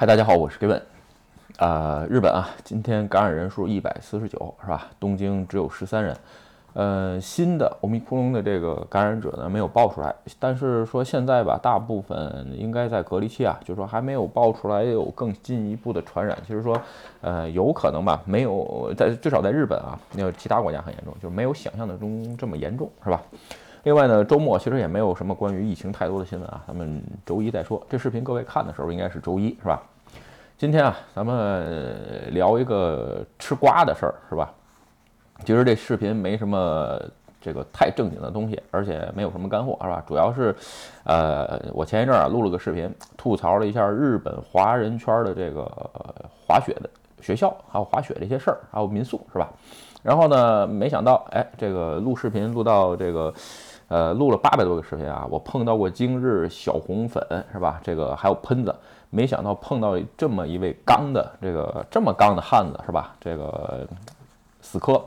嗨，大家好，我是 Given。啊，日本啊，今天感染人数一百四十九，是吧？东京只有十三人。呃，新的欧米克戎的这个感染者呢没有爆出来，但是说现在吧，大部分应该在隔离期啊，就是说还没有爆出来有更进一步的传染。其实说，呃，有可能吧，没有在至少在日本啊，那有其他国家很严重，就是没有想象的中这么严重，是吧？另外呢，周末其实也没有什么关于疫情太多的新闻啊，咱们周一再说。这视频各位看的时候应该是周一，是吧？今天啊，咱们聊一个吃瓜的事儿，是吧？其实这视频没什么这个太正经的东西，而且没有什么干货，是吧？主要是，呃，我前一阵儿啊录了个视频，吐槽了一下日本华人圈的这个滑雪的学校，还有滑雪这些事儿，还有民宿，是吧？然后呢，没想到，哎，这个录视频录到这个，呃，录了八百多个视频啊，我碰到过今日小红粉，是吧？这个还有喷子。没想到碰到这么一位刚的这个这么刚的汉子是吧？这个死磕，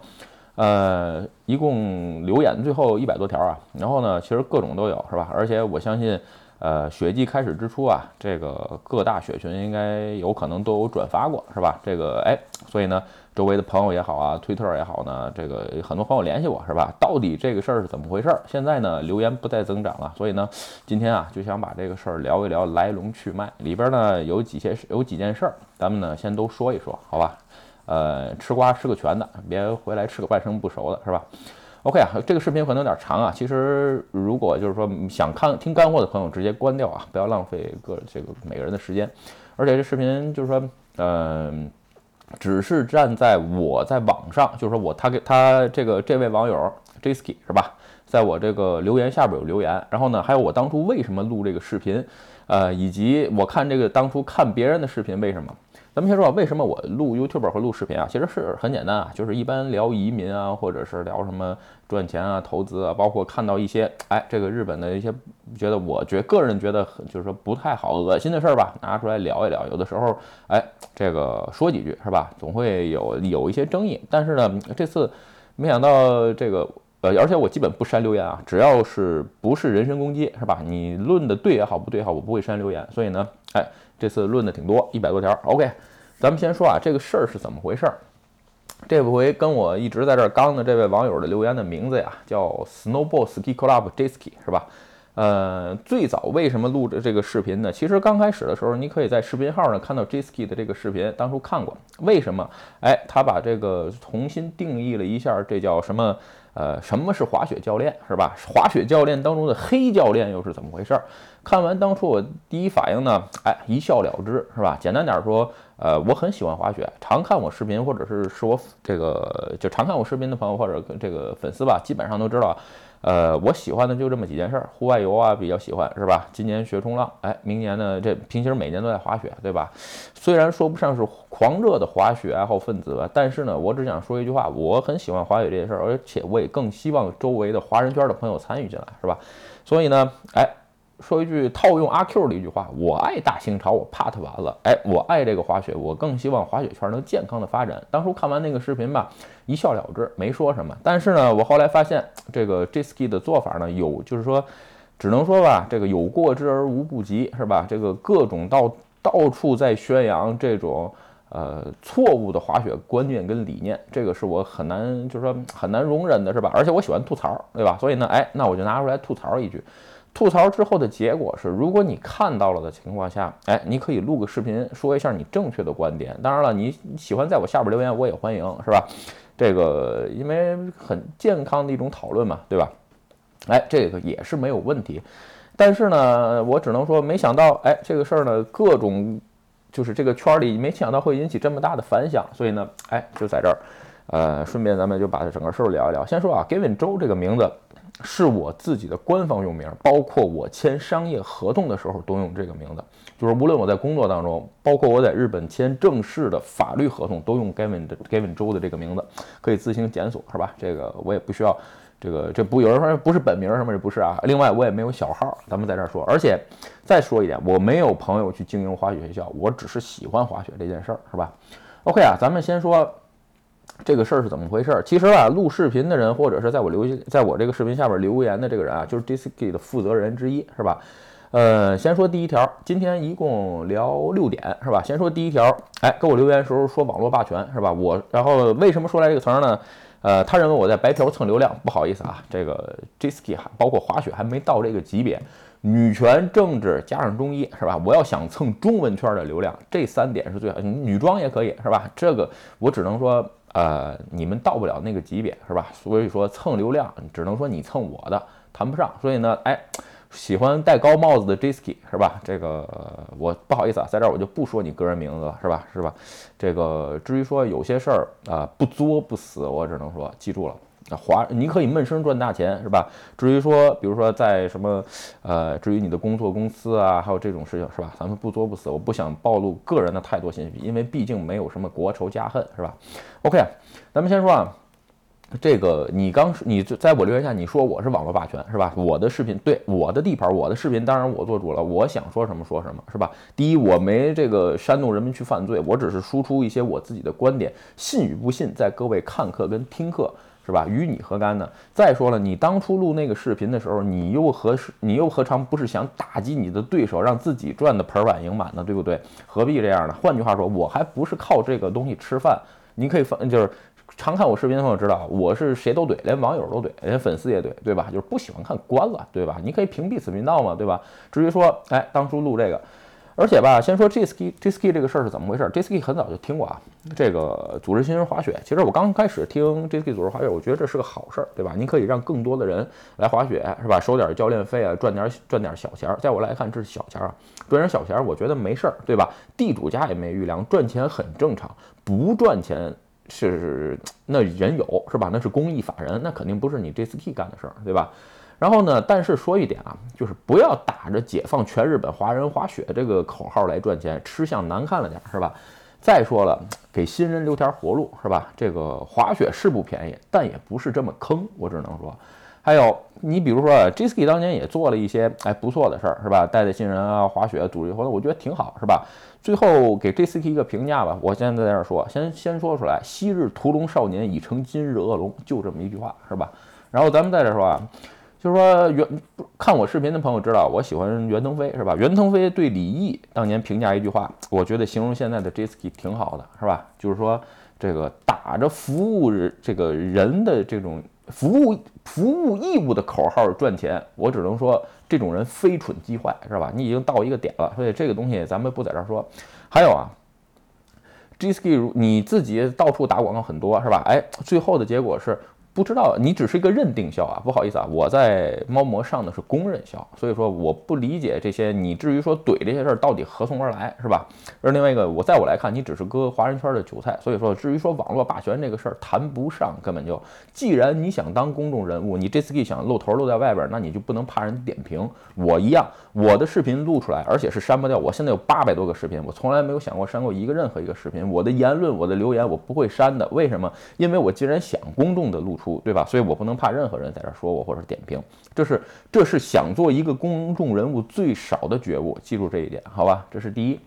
呃，一共留言最后一百多条啊。然后呢，其实各种都有是吧？而且我相信。呃，雪季开始之初啊，这个各大雪群应该有可能都有转发过，是吧？这个哎，所以呢，周围的朋友也好啊，推特也好呢，这个很多朋友联系我是吧？到底这个事儿是怎么回事儿？现在呢，留言不再增长了，所以呢，今天啊，就想把这个事儿聊一聊来龙去脉，里边呢有几些有几件事儿，咱们呢先都说一说，好吧？呃，吃瓜吃个全的，别回来吃个半生不熟的，是吧？OK 啊，这个视频可能有点长啊。其实如果就是说想看听干货的朋友，直接关掉啊，不要浪费个这个每个人的时间。而且这视频就是说，嗯，只是站在我在网上，就是说我他给他这个这位网友 Jisky 是吧，在我这个留言下边有留言，然后呢，还有我当初为什么录这个视频，呃，以及我看这个当初看别人的视频为什么。咱们先说啊，为什么我录 YouTube 和录视频啊？其实是很简单啊，就是一般聊移民啊，或者是聊什么赚钱啊、投资啊，包括看到一些哎，这个日本的一些觉得我觉个人觉得就是说不太好、恶心的事儿吧，拿出来聊一聊。有的时候哎，这个说几句是吧，总会有有一些争议。但是呢，这次没想到这个呃，而且我基本不删留言啊，只要是不是人身攻击是吧？你论的对也好，不对也好，我不会删留言。所以呢，哎。这次论的挺多，一百多条。OK，咱们先说啊，这个事儿是怎么回事儿？这回跟我一直在这儿刚的这位网友的留言的名字呀，叫 Snowball Ski Club Jisky，是吧？呃，最早为什么录着这个视频呢？其实刚开始的时候，你可以在视频号上看到 Jisky 的这个视频，当初看过。为什么？哎，他把这个重新定义了一下，这叫什么？呃，什么是滑雪教练，是吧？滑雪教练当中的黑教练又是怎么回事？看完当初我第一反应呢，哎，一笑了之，是吧？简单点说，呃，我很喜欢滑雪，常看我视频或者是是我这个就常看我视频的朋友或者这个粉丝吧，基本上都知道。呃，我喜欢的就这么几件事儿，户外游啊比较喜欢，是吧？今年学冲浪，哎，明年呢这平时每年都在滑雪，对吧？虽然说不上是狂热的滑雪爱好分子吧，但是呢，我只想说一句话，我很喜欢滑雪这件事儿，而且我也更希望周围的华人圈的朋友参与进来，是吧？所以呢，哎。说一句套用阿 Q 的一句话，我爱大清朝，我怕它完了。哎，我爱这个滑雪，我更希望滑雪圈能健康的发展。当初看完那个视频吧，一笑了之，没说什么。但是呢，我后来发现这个 Jisky 的做法呢，有就是说，只能说吧，这个有过之而无不及，是吧？这个各种到到处在宣扬这种呃错误的滑雪观念跟理念，这个是我很难就是说很难容忍的，是吧？而且我喜欢吐槽，对吧？所以呢，哎，那我就拿出来吐槽一句。吐槽之后的结果是，如果你看到了的情况下，哎，你可以录个视频说一下你正确的观点。当然了，你喜欢在我下边留言，我也欢迎，是吧？这个因为很健康的一种讨论嘛，对吧？哎，这个也是没有问题。但是呢，我只能说，没想到，哎，这个事儿呢，各种就是这个圈里没想到会引起这么大的反响，所以呢，哎，就在这儿，呃，顺便咱们就把整个事儿聊一聊。先说啊，Gavin 周这个名字。是我自己的官方用名，包括我签商业合同的时候都用这个名字。就是无论我在工作当中，包括我在日本签正式的法律合同，都用 Gavin 的 Gavin 周的这个名字，可以自行检索，是吧？这个我也不需要，这个这不有人说不是本名什么这不是啊。另外我也没有小号，咱们在这儿说。而且再说一点，我没有朋友去经营滑雪学校，我只是喜欢滑雪这件事儿，是吧？OK 啊，咱们先说。这个事儿是怎么回事儿？其实啊，录视频的人，或者是在我留在我这个视频下边留言的这个人啊，就是 Disky 的负责人之一，是吧？呃，先说第一条，今天一共聊六点是吧？先说第一条，哎，给我留言时候说网络霸权是吧？我然后为什么说来这个词儿呢？呃，他认为我在白嫖蹭流量，不好意思啊，这个 j s k i 还包括滑雪还没到这个级别，女权、政治加上中医是吧？我要想蹭中文圈的流量，这三点是最好，女装也可以是吧？这个我只能说，呃，你们到不了那个级别是吧？所以说蹭流量，只能说你蹭我的，谈不上。所以呢，哎。喜欢戴高帽子的 Jisky 是吧？这个我不好意思啊，在这儿我就不说你个人名字了，是吧？是吧？这个至于说有些事儿啊，不作不死，我只能说记住了。华，你可以闷声赚大钱，是吧？至于说，比如说在什么，呃，至于你的工作公司啊，还有这种事情，是吧？咱们不作不死，我不想暴露个人的太多信息，因为毕竟没有什么国仇家恨，是吧？OK，咱们先说啊。这个你刚你在我留言下你说我是网络霸权是吧？我的视频对我的地盘，我的视频当然我做主了，我想说什么说什么是吧？第一，我没这个煽动人民去犯罪，我只是输出一些我自己的观点，信与不信在各位看客跟听客是吧？与你何干呢？再说了，你当初录那个视频的时候，你又何是你又何尝不是想打击你的对手，让自己赚的盆满盈满呢？对不对？何必这样呢？换句话说，我还不是靠这个东西吃饭，你可以放就是。常看我视频的朋友知道，我是谁都怼，连网友都怼，连粉丝也怼，对吧？就是不喜欢看关了，对吧？你可以屏蔽此频道嘛，对吧？至于说，哎，当初录这个，而且吧，先说 J ski J ski 这个事儿是怎么回事 J ski 很早就听过啊，这个组织新人滑雪。其实我刚开始听 J ski 组织滑雪，我觉得这是个好事儿，对吧？你可以让更多的人来滑雪，是吧？收点教练费啊，赚点赚点小钱儿。在我来看，这是小钱儿啊，赚点小钱儿，我觉得没事儿，对吧？地主家也没余粮，赚钱很正常，不赚钱。是那人有是吧？那是公益法人，那肯定不是你 J ski 干的事儿，对吧？然后呢，但是说一点啊，就是不要打着解放全日本华人滑雪这个口号来赚钱，吃相难看了点是吧？再说了，给新人留条活路是吧？这个滑雪是不便宜，但也不是这么坑，我只能说。还有，你比如说 JSK 当年也做了一些哎不错的事儿是吧？带带新人啊，滑雪组织活动，我觉得挺好是吧？最后给 j i s k i 一个评价吧，我现在在这儿说，先先说出来，昔日屠龙少年已成今日恶龙，就这么一句话，是吧？然后咱们在这说啊，就是说袁看我视频的朋友知道，我喜欢袁腾飞，是吧？袁腾飞对李毅当年评价一句话，我觉得形容现在的 JSK 挺好的，是吧？就是说这个打着服务这个人的这种服务服务义务的口号赚钱，我只能说。这种人非蠢即坏，是吧？你已经到一个点了，所以这个东西咱们不在这儿说。还有啊，GSK，你自己到处打广告很多，是吧？哎，最后的结果是。不知道你只是一个认定校啊，不好意思啊，我在猫模上的是公认校，所以说我不理解这些，你至于说怼这些事儿到底何从而来，是吧？而另外一个，我在我来看，你只是割华人圈的韭菜，所以说至于说网络霸权这个事儿谈不上，根本就，既然你想当公众人物，你这次 K 想露头露在外边，那你就不能怕人点评。我一样，我的视频录出来，而且是删不掉。我现在有八百多个视频，我从来没有想过删过一个任何一个视频。我的言论，我的留言，我不会删的。为什么？因为我既然想公众的露出。出对吧？所以我不能怕任何人在这说我或者点评，这是这是想做一个公众人物最少的觉悟，记住这一点，好吧？这是第一。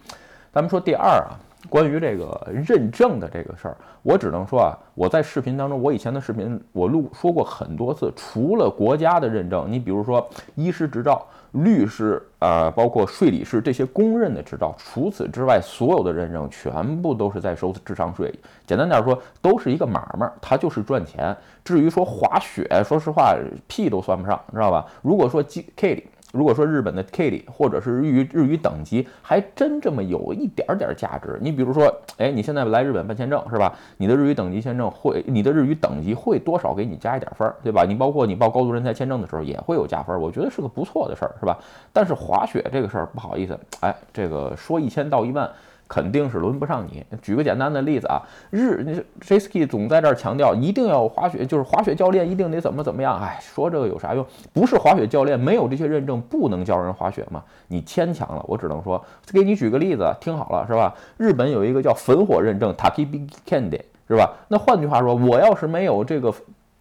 咱们说第二啊，关于这个认证的这个事儿，我只能说啊，我在视频当中，我以前的视频我录说过很多次，除了国家的认证，你比如说医师执照。律师啊，包括税理师这些公认的执照，除此之外，所有的认证全部都是在收智商税。简单点说，都是一个买卖，它就是赚钱。至于说滑雪，说实话，屁都算不上，知道吧？如果说 G K。如果说日本的 K 里或者是日语日语等级还真这么有一点点价值，你比如说，哎，你现在来日本办签证是吧？你的日语等级签证会，你的日语等级会多少给你加一点分儿，对吧？你包括你报高度人才签证的时候也会有加分，我觉得是个不错的事儿，是吧？但是滑雪这个事儿不好意思，哎，这个说一千道一万。肯定是轮不上你。举个简单的例子啊，日 Jisky 总在这儿强调一定要滑雪，就是滑雪教练一定得怎么怎么样。哎，说这个有啥用？不是滑雪教练没有这些认证不能教人滑雪吗？你牵强了。我只能说，给你举个例子，听好了是吧？日本有一个叫焚火认证 Takibi Candy 是吧？那换句话说，我要是没有这个。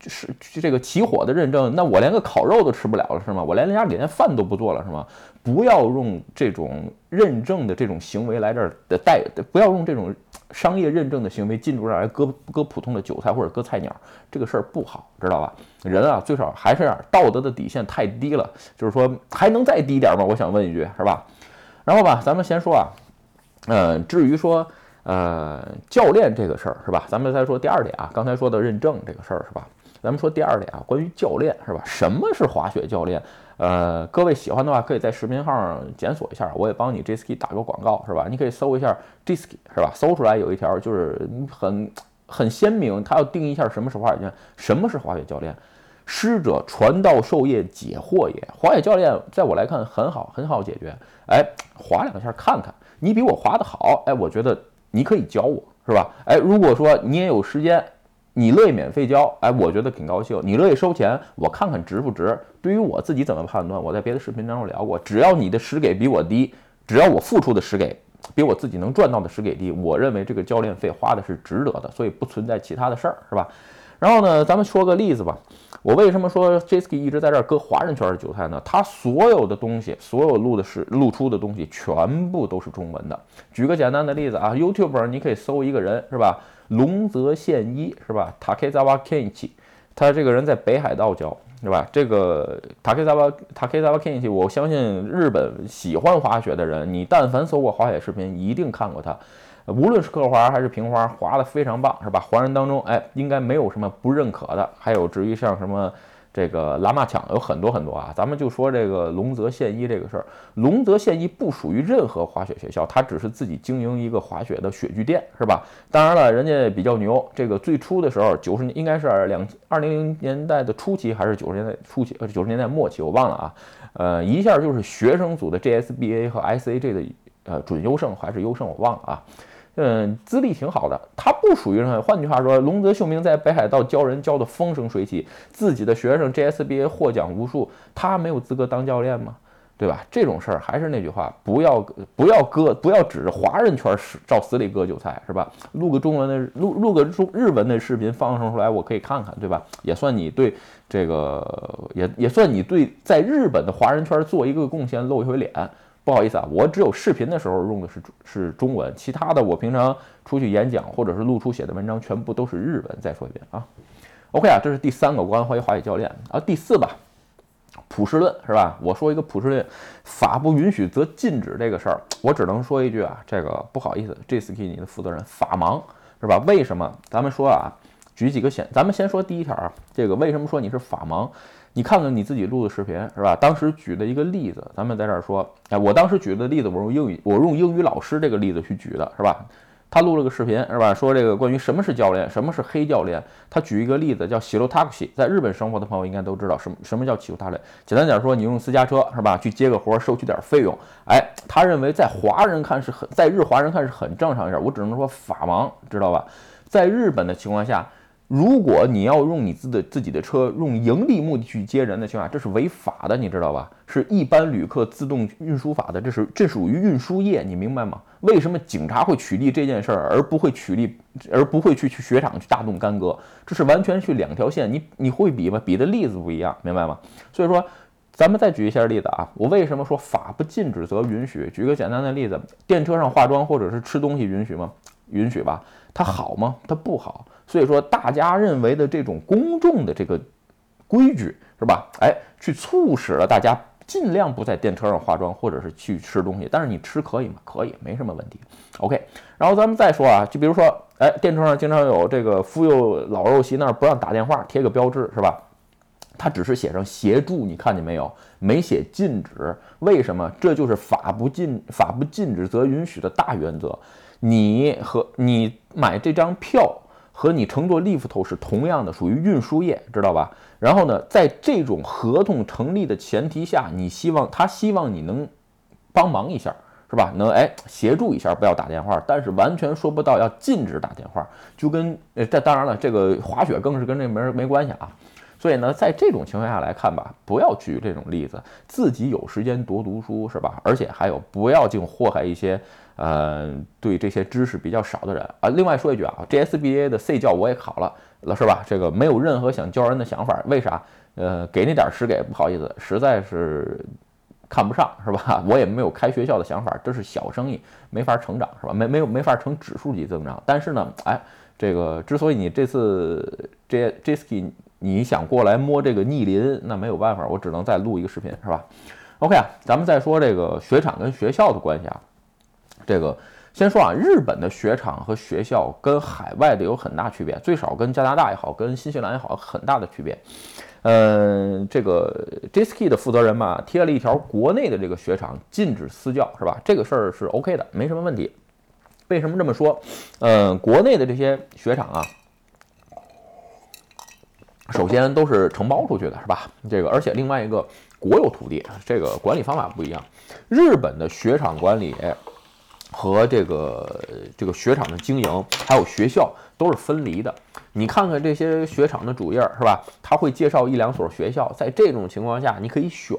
是这个起火的认证，那我连个烤肉都吃不了了是吗？我连家里连饭都不做了是吗？不要用这种认证的这种行为来这儿的带，不要用这种商业认证的行为进驻这儿来割割普通的韭菜或者割菜鸟，这个事儿不好，知道吧？人啊，最少还是道德的底线太低了，就是说还能再低点吗？我想问一句，是吧？然后吧，咱们先说啊，嗯，至于说。呃，教练这个事儿是吧？咱们再说第二点啊，刚才说的认证这个事儿是吧？咱们说第二点啊，关于教练是吧？什么是滑雪教练？呃，各位喜欢的话，可以在视频号上检索一下，我也帮你 Jiski 打个广告是吧？你可以搜一下 Jiski 是吧？搜出来有一条就是很很鲜明，他要定义一下什么是滑雪教练，什么是滑雪教练？师者，传道授业解惑也。滑雪教练在我来看很好，很好解决。哎，滑两下看看，你比我滑的好，哎，我觉得。你可以教我，是吧？哎，如果说你也有时间，你乐意免费教，哎，我觉得挺高兴。你乐意收钱，我看看值不值。对于我自己怎么判断，我在别的视频当中聊过。只要你的时给比我低，只要我付出的时给比我自己能赚到的时给低，我认为这个教练费花的是值得的，所以不存在其他的事儿，是吧？然后呢，咱们说个例子吧。我为什么说 Jiski 一直在这儿割华人圈的韭菜呢？他所有的东西，所有录的是露出的东西，全部都是中文的。举个简单的例子啊，YouTube 你可以搜一个人是吧？龙泽宪一是吧？Takezawa Kenchi，他这个人在北海道教是吧？这个 Takezawa Takezawa Kenchi，我相信日本喜欢滑雪的人，你但凡搜过滑雪视频，一定看过他。无论是刻滑还是平滑，滑的非常棒，是吧？华人当中，哎，应该没有什么不认可的。还有至于像什么这个拉马抢，有很多很多啊。咱们就说这个龙泽宪一这个事儿，龙泽宪一不属于任何滑雪学校，他只是自己经营一个滑雪的雪具店，是吧？当然了，人家比较牛。这个最初的时候，九十年应该是两二零零年代的初期，还是九十年代初期？呃，九十年代末期，我忘了啊。呃，一下就是学生组的 GSBA 和 SAG 的呃准优胜还是优胜，我忘了啊。嗯，资历挺好的，他不属于任何。换句话说，龙泽秀明在北海道教人教的风生水起，自己的学生 GSBA 获奖无数，他没有资格当教练吗？对吧？这种事儿还是那句话，不要不要割，不要指着华人圈照死里割韭菜，是吧？录个中文的，录录个中日文的视频放上出来，我可以看看，对吧？也算你对这个，也也算你对在日本的华人圈做一个贡献，露一回脸。不好意思啊，我只有视频的时候用的是是中文，其他的我平常出去演讲或者是露出写的文章，全部都是日文。再说一遍啊，OK 啊，这是第三个关于华语教练啊，第四吧，普世论是吧？我说一个普世论，法不允许则禁止这个事儿，我只能说一句啊，这个不好意思，JSK 你的负责人法盲是吧？为什么？咱们说啊，举几个显，咱们先说第一条啊，这个为什么说你是法盲？你看看你自己录的视频是吧？当时举的一个例子，咱们在这儿说，哎，我当时举的例子，我用英语，我用英语老师这个例子去举的是吧？他录了个视频是吧？说这个关于什么是教练，什么是黑教练。他举一个例子叫喜路 taxi，在日本生活的朋友应该都知道什么什么叫喜路 taxi。简单点说，你用私家车是吧？去接个活，收取点费用。哎，他认为在华人看是很，在日华人看是很正常一事，我只能说法盲，知道吧？在日本的情况下。如果你要用你自的自己的车用盈利目的去接人的情况下，这是违法的，你知道吧？是一般旅客自动运输法的，这是这属于运输业，你明白吗？为什么警察会取缔这件事儿，而不会取缔，而不会去去雪场去大动干戈？这是完全是两条线，你你会比吗？比的例子不一样，明白吗？所以说，咱们再举一下例子啊，我为什么说法不禁止则允许？举个简单的例子，电车上化妆或者是吃东西允许吗？允许吧？它好吗？它不好。所以说，大家认为的这种公众的这个规矩是吧？哎，去促使了大家尽量不在电车上化妆，或者是去吃东西。但是你吃可以吗？可以，没什么问题。OK，然后咱们再说啊，就比如说，哎，电车上经常有这个妇幼老幼席那儿不让打电话，贴个标志是吧？他只是写上协助，你看见没有？没写禁止。为什么？这就是法不禁法不禁止则允许的大原则。你和你买这张票。和你乘坐 lift 是同样的，属于运输业，知道吧？然后呢，在这种合同成立的前提下，你希望他希望你能帮忙一下，是吧？能哎协助一下，不要打电话，但是完全说不到要禁止打电话，就跟呃，这当然了，这个滑雪更是跟这没没关系啊。所以呢，在这种情况下来看吧，不要举这种例子，自己有时间多读书是吧？而且还有不要净祸害一些呃对这些知识比较少的人啊。另外说一句啊，GSBA 的 C 教我也考了，是吧？这个没有任何想教人的想法，为啥？呃，给那点实给，不好意思，实在是。看不上是吧？我也没有开学校的想法，这是小生意，没法成长是吧？没没有没法成指数级增长。但是呢，哎，这个之所以你这次 J Jisky 你想过来摸这个逆鳞，那没有办法，我只能再录一个视频是吧？OK 啊，咱们再说这个雪场跟学校的关系啊。这个先说啊，日本的雪场和学校跟海外的有很大区别，最少跟加拿大也好，跟新西兰也好，很大的区别。嗯，这个 Jisky 的负责人嘛，贴了一条国内的这个雪场禁止私教，是吧？这个事儿是 OK 的，没什么问题。为什么这么说？嗯，国内的这些雪场啊，首先都是承包出去的，是吧？这个，而且另外一个国有土地，这个管理方法不一样。日本的雪场管理和这个这个雪场的经营，还有学校都是分离的。你看看这些雪场的主页是吧？他会介绍一两所学校，在这种情况下你可以选。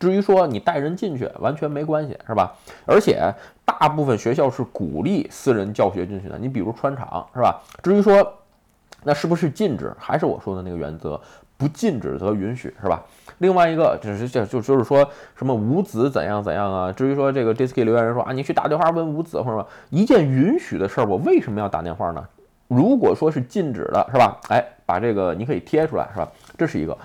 至于说你带人进去，完全没关系，是吧？而且大部分学校是鼓励私人教学进去的。你比如川场，是吧？至于说那是不是禁止，还是我说的那个原则，不禁止则允许，是吧？另外一个就是就就就是说什么无子怎样怎样啊？至于说这个 J.K. 留言人说啊，你去打电话问无子或者一件允许的事儿，我为什么要打电话呢？如果说是禁止的，是吧？哎，把这个你可以贴出来，是吧？这是一个。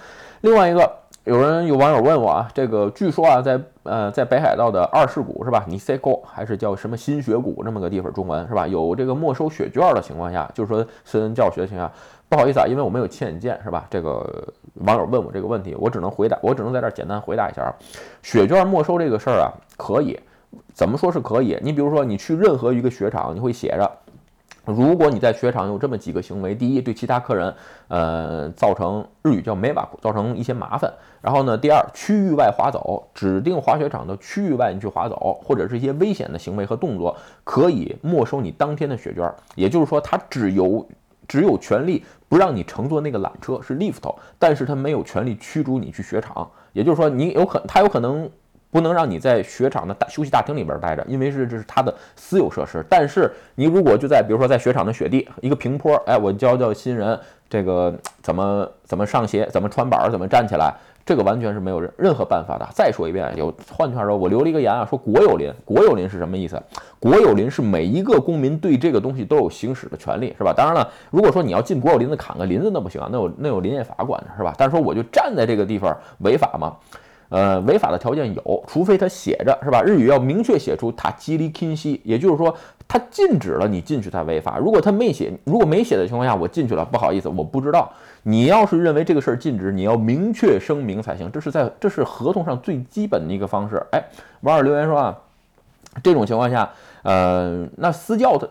另外一个，有人有网友问我啊，这个据说啊，在呃在北海道的二世谷是吧？你 say go 还是叫什么新学谷这么个地方？中文是吧？有这个没收雪卷的情况下，就是说私人教学情况下，不好意思啊，因为我没有亲眼见，是吧？这个网友问我这个问题，我只能回答，我只能在这儿简单回答一下啊。雪卷没收这个事儿啊，可以，怎么说是可以？你比如说你去任何一个雪场，你会写着。如果你在雪场有这么几个行为，第一，对其他客人，呃，造成日语叫没把造成一些麻烦。然后呢，第二，区域外滑走，指定滑雪场的区域外你去滑走，或者是一些危险的行为和动作，可以没收你当天的雪卷。也就是说，他只有只有权利不让你乘坐那个缆车，是 lift，但是他没有权利驱逐你去雪场。也就是说，你有可他有可能。不能让你在雪场的大休息大厅里边待着，因为是这是他的私有设施。但是你如果就在比如说在雪场的雪地一个平坡，哎，我教教新人这个怎么怎么上鞋，怎么穿板，怎么站起来，这个完全是没有任任何办法的。再说一遍，有换句话说，我留了一个言啊，说国有林，国有林是什么意思？国有林是每一个公民对这个东西都有行使的权利，是吧？当然了，如果说你要进国有林子砍个林子那不行啊，那有那有林业法管着，是吧？但是说我就站在这个地方违法吗？呃，违法的条件有，除非他写着是吧？日语要明确写出他吉离 kin 西，也就是说他禁止了你进去才违法。如果他没写，如果没写的情况下我进去了，不好意思，我不知道。你要是认为这个事儿禁止，你要明确声明才行。这是在这是合同上最基本的一个方式。哎，网友留言说啊，这种情况下，呃，那私教他。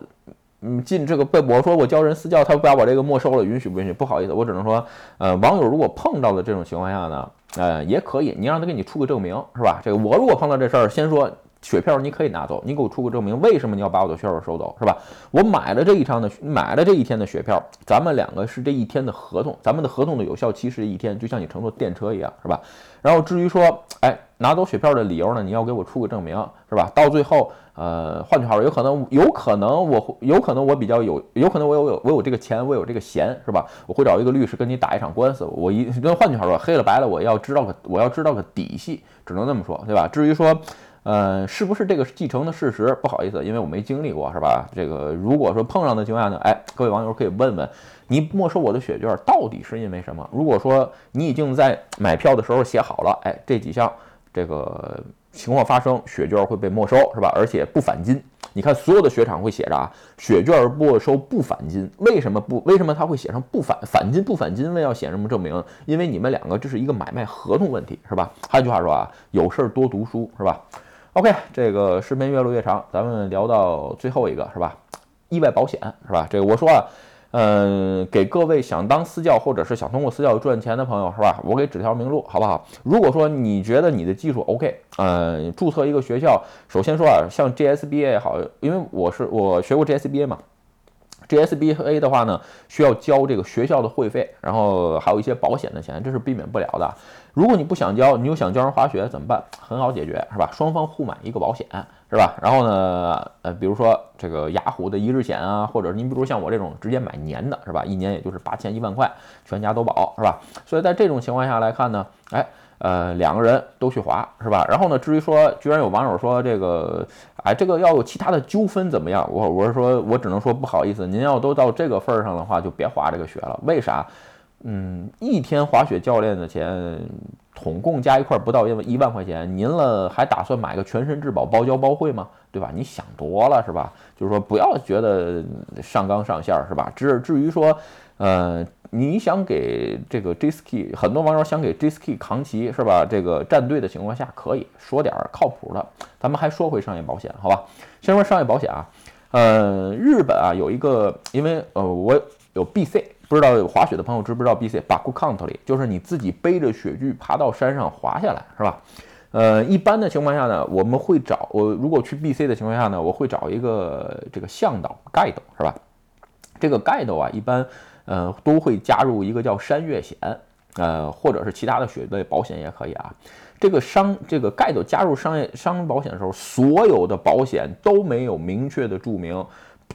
嗯，进这个被我说我教人私教，他把我这个没收了，允许不允许？不好意思，我只能说，呃，网友如果碰到了这种情况下呢？呃，也可以，你让他给你出个证明，是吧？这个我如果碰到这事儿，先说雪票你可以拿走，你给我出个证明，为什么你要把我的雪票收走，是吧？我买了这一场的，买了这一天的雪票，咱们两个是这一天的合同，咱们的合同的有效期是一天，就像你乘坐电车一样，是吧？然后至于说，哎，拿走雪票的理由呢，你要给我出个证明，是吧？到最后。呃，换句话说，有可能，有可能我有可能我比较有，有可能我有有我有这个钱，我有这个闲，是吧？我会找一个律师跟你打一场官司。我一跟换句话说，黑了白了，我要知道个我要知道个底细，只能这么说，对吧？至于说，呃，是不是这个继承的事实？不好意思，因为我没经历过，是吧？这个如果说碰上的情况下呢，哎，各位网友可以问问，你没收我的血卷到底是因为什么？如果说你已经在买票的时候写好了，哎，这几项这个。情况发生，雪卷会被没收，是吧？而且不返金。你看，所有的雪场会写着啊，雪卷没收不返金。为什么不？为什么他会写上不返返金？不返金，为要写什么证明？因为你们两个这是一个买卖合同问题，是吧？换句话说啊，有事儿多读书，是吧？OK，这个视频越录越长，咱们聊到最后一个，是吧？意外保险，是吧？这个我说啊。嗯，给各位想当私教或者是想通过私教赚钱的朋友，是吧？我给指条明路，好不好？如果说你觉得你的技术 OK，嗯，注册一个学校，首先说啊，像 GSBA 好，因为我是我学过 GSBA 嘛 GSBA 的话呢，需要交这个学校的会费，然后还有一些保险的钱，这是避免不了的。如果你不想交，你又想教人滑雪怎么办？很好解决，是吧？双方互买一个保险，是吧？然后呢，呃，比如说这个雅虎的一日险啊，或者您比如像我这种直接买年的，是吧？一年也就是八千一万块，全家都保，是吧？所以在这种情况下来看呢，哎。呃，两个人都去滑是吧？然后呢，至于说，居然有网友说这个，哎，这个要有其他的纠纷怎么样？我我是说，我只能说不好意思，您要都到这个份儿上的话，就别滑这个雪了。为啥？嗯，一天滑雪教练的钱，统共加一块不到一一万块钱，您了还打算买个全身质保包教包会吗？对吧？你想多了是吧？就是说不要觉得上纲上线是吧？至至于说，呃。你想给这个 J.S.K. 很多网友想给 J.S.K. 扛旗是吧？这个站队的情况下，可以说点靠谱的。咱们还说回商业保险，好吧？先说商业保险啊，呃，日本啊有一个，因为呃我有 B.C. 不知道滑雪的朋友知不知道 B.C. Baku Country，就是你自己背着雪具爬到山上滑下来是吧？呃，一般的情况下呢，我们会找我如果去 B.C. 的情况下呢，我会找一个这个向导 guide 是吧？这个 guide 啊，一般。呃，都会加入一个叫山岳险，呃，或者是其他的雪类保险也可以啊。这个商这个 guide 加入商业商保险的时候，所有的保险都没有明确的注明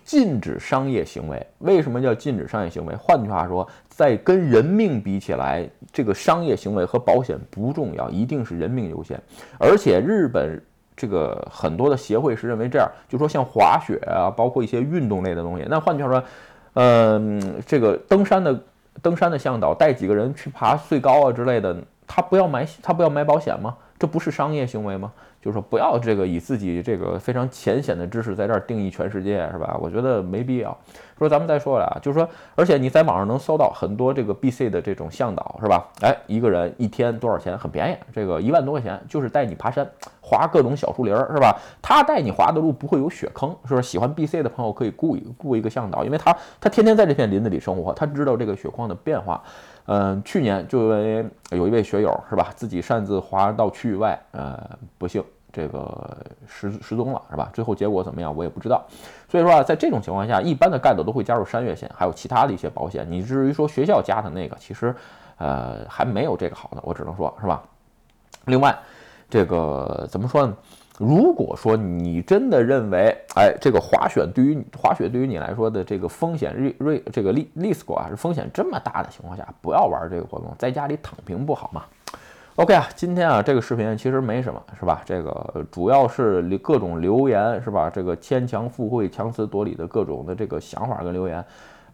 禁止商业行为。为什么叫禁止商业行为？换句话说，在跟人命比起来，这个商业行为和保险不重要，一定是人命优先。而且日本这个很多的协会是认为这样，就说像滑雪啊，包括一些运动类的东西，那换句话说。嗯，这个登山的登山的向导带几个人去爬最高啊之类的，他不要买他不要买保险吗？这不是商业行为吗？就是说不要这个以自己这个非常浅显的知识在这儿定义全世界是吧？我觉得没必要。说咱们再说了啊，就是说，而且你在网上能搜到很多这个 B C 的这种向导是吧？哎，一个人一天多少钱？很便宜，这个一万多块钱就是带你爬山，滑各种小树林儿是吧？他带你滑的路不会有雪坑，是不是？喜欢 B C 的朋友可以雇一雇一个向导，因为他他天天在这片林子里生活，他知道这个雪况的变化。嗯，去年就因为有一位学友是吧，自己擅自滑到区域外，呃，不幸这个失失踪了是吧？最后结果怎么样我也不知道。所以说啊，在这种情况下，一般的盖斗都会加入山岳险，还有其他的一些保险。你至于说学校加的那个，其实呃还没有这个好呢，我只能说是吧。另外，这个怎么说呢？如果说你真的认为，哎，这个滑雪对于滑雪对于你来说的这个风险瑞瑞这个利利斯果啊是风险这么大的情况下，不要玩这个活动，在家里躺平不好吗？OK 啊，今天啊这个视频其实没什么，是吧？这个主要是各种留言，是吧？这个牵强附会、强词夺理的各种的这个想法跟留言。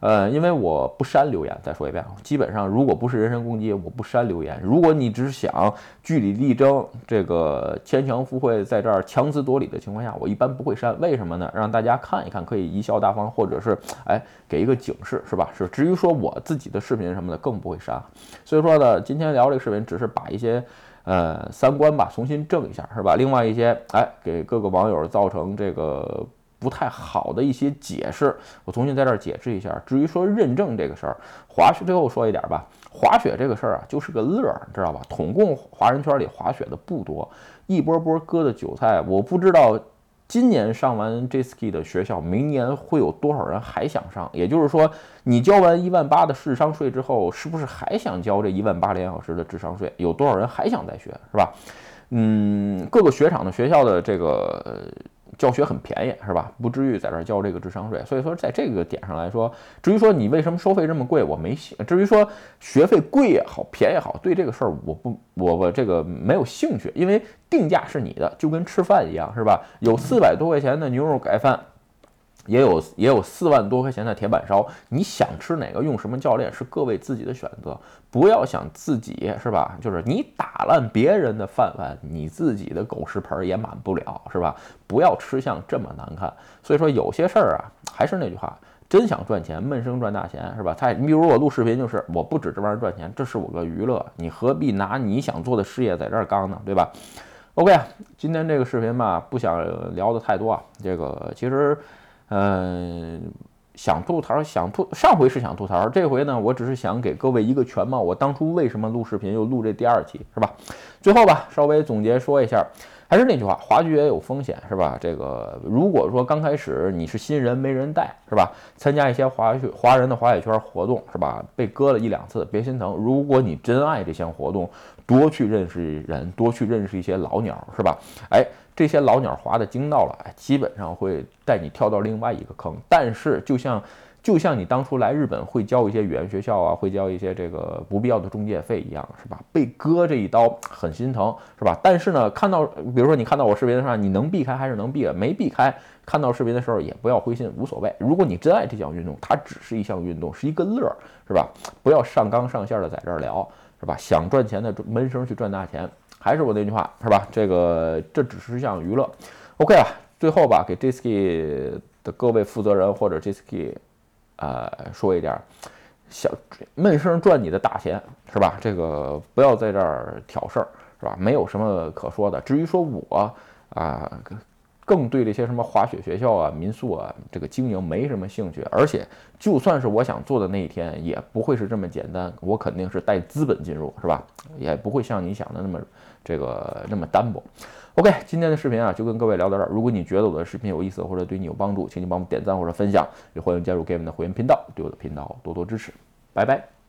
呃，因为我不删留言，再说一遍，基本上如果不是人身攻击，我不删留言。如果你只是想据理力争，这个牵强附会，在这儿强词夺理的情况下，我一般不会删。为什么呢？让大家看一看，可以贻笑大方，或者是哎给一个警示，是吧？是。至于说我自己的视频什么的，更不会删。所以说呢，今天聊这个视频，只是把一些呃三观吧重新正一下，是吧？另外一些哎给各个网友造成这个。不太好的一些解释，我重新在这儿解释一下。至于说认证这个事儿，滑雪最后说一点吧，滑雪这个事儿啊，就是个乐儿，知道吧？统共华人圈里滑雪的不多，一波波割的韭菜，我不知道今年上完 J ski 的学校，明年会有多少人还想上。也就是说，你交完一万八的智商税之后，是不是还想交这一万八两小时的智商税？有多少人还想再学，是吧？嗯，各个雪场的学校的这个。教学很便宜是吧？不至于在这儿交这个智商税。所以说，在这个点上来说，至于说你为什么收费这么贵，我没兴。至于说学费贵也好，便宜也好，对这个事儿我不，我我这个没有兴趣，因为定价是你的，就跟吃饭一样是吧？有四百多块钱的牛肉盖饭。也有也有四万多块钱的铁板烧，你想吃哪个用什么教练是各位自己的选择，不要想自己是吧？就是你打烂别人的饭碗，你自己的狗食盆也满不了是吧？不要吃相这么难看。所以说有些事儿啊，还是那句话，真想赚钱，闷声赚大钱是吧？他你比如我录视频就是我不指这玩意儿赚钱，这是我个娱乐，你何必拿你想做的事业在这儿刚呢？对吧？OK，今天这个视频吧，不想聊的太多啊，这个其实。嗯，想吐槽，想吐。上回是想吐槽，这回呢，我只是想给各位一个全貌。我当初为什么录视频，又录这第二期，是吧？最后吧，稍微总结说一下，还是那句话，滑雪也有风险，是吧？这个如果说刚开始你是新人，没人带，是吧？参加一些滑雪华人的滑雪圈活动，是吧？被割了一两次，别心疼。如果你真爱这项活动，多去认识人，多去认识一些老鸟，是吧？哎，这些老鸟滑的精到了，哎，基本上会带你跳到另外一个坑。但是就像。就像你当初来日本会交一些语言学校啊，会交一些这个不必要的中介费一样，是吧？被割这一刀很心疼，是吧？但是呢，看到比如说你看到我视频上，你能避开还是能避，没避开，看到视频的时候也不要灰心，无所谓。如果你真爱这项运动，它只是一项运动，是一个乐儿，是吧？不要上纲上线的在这儿聊，是吧？想赚钱的闷声去赚大钱，还是我那句话，是吧？这个这只是一项娱乐。OK 啊，最后吧，给 Jisky 的各位负责人或者 Jisky。呃，说一点，想闷声赚你的大钱是吧？这个不要在这儿挑事儿是吧？没有什么可说的。至于说我啊，更对这些什么滑雪学校啊、民宿啊这个经营没什么兴趣。而且，就算是我想做的那一天，也不会是这么简单。我肯定是带资本进入是吧？也不会像你想的那么这个那么单薄。OK，今天的视频啊，就跟各位聊到这儿。如果你觉得我的视频有意思或者对你有帮助，请你帮我点赞或者分享，也欢迎加入 Game 的会员频道，对我的频道多多支持。拜拜。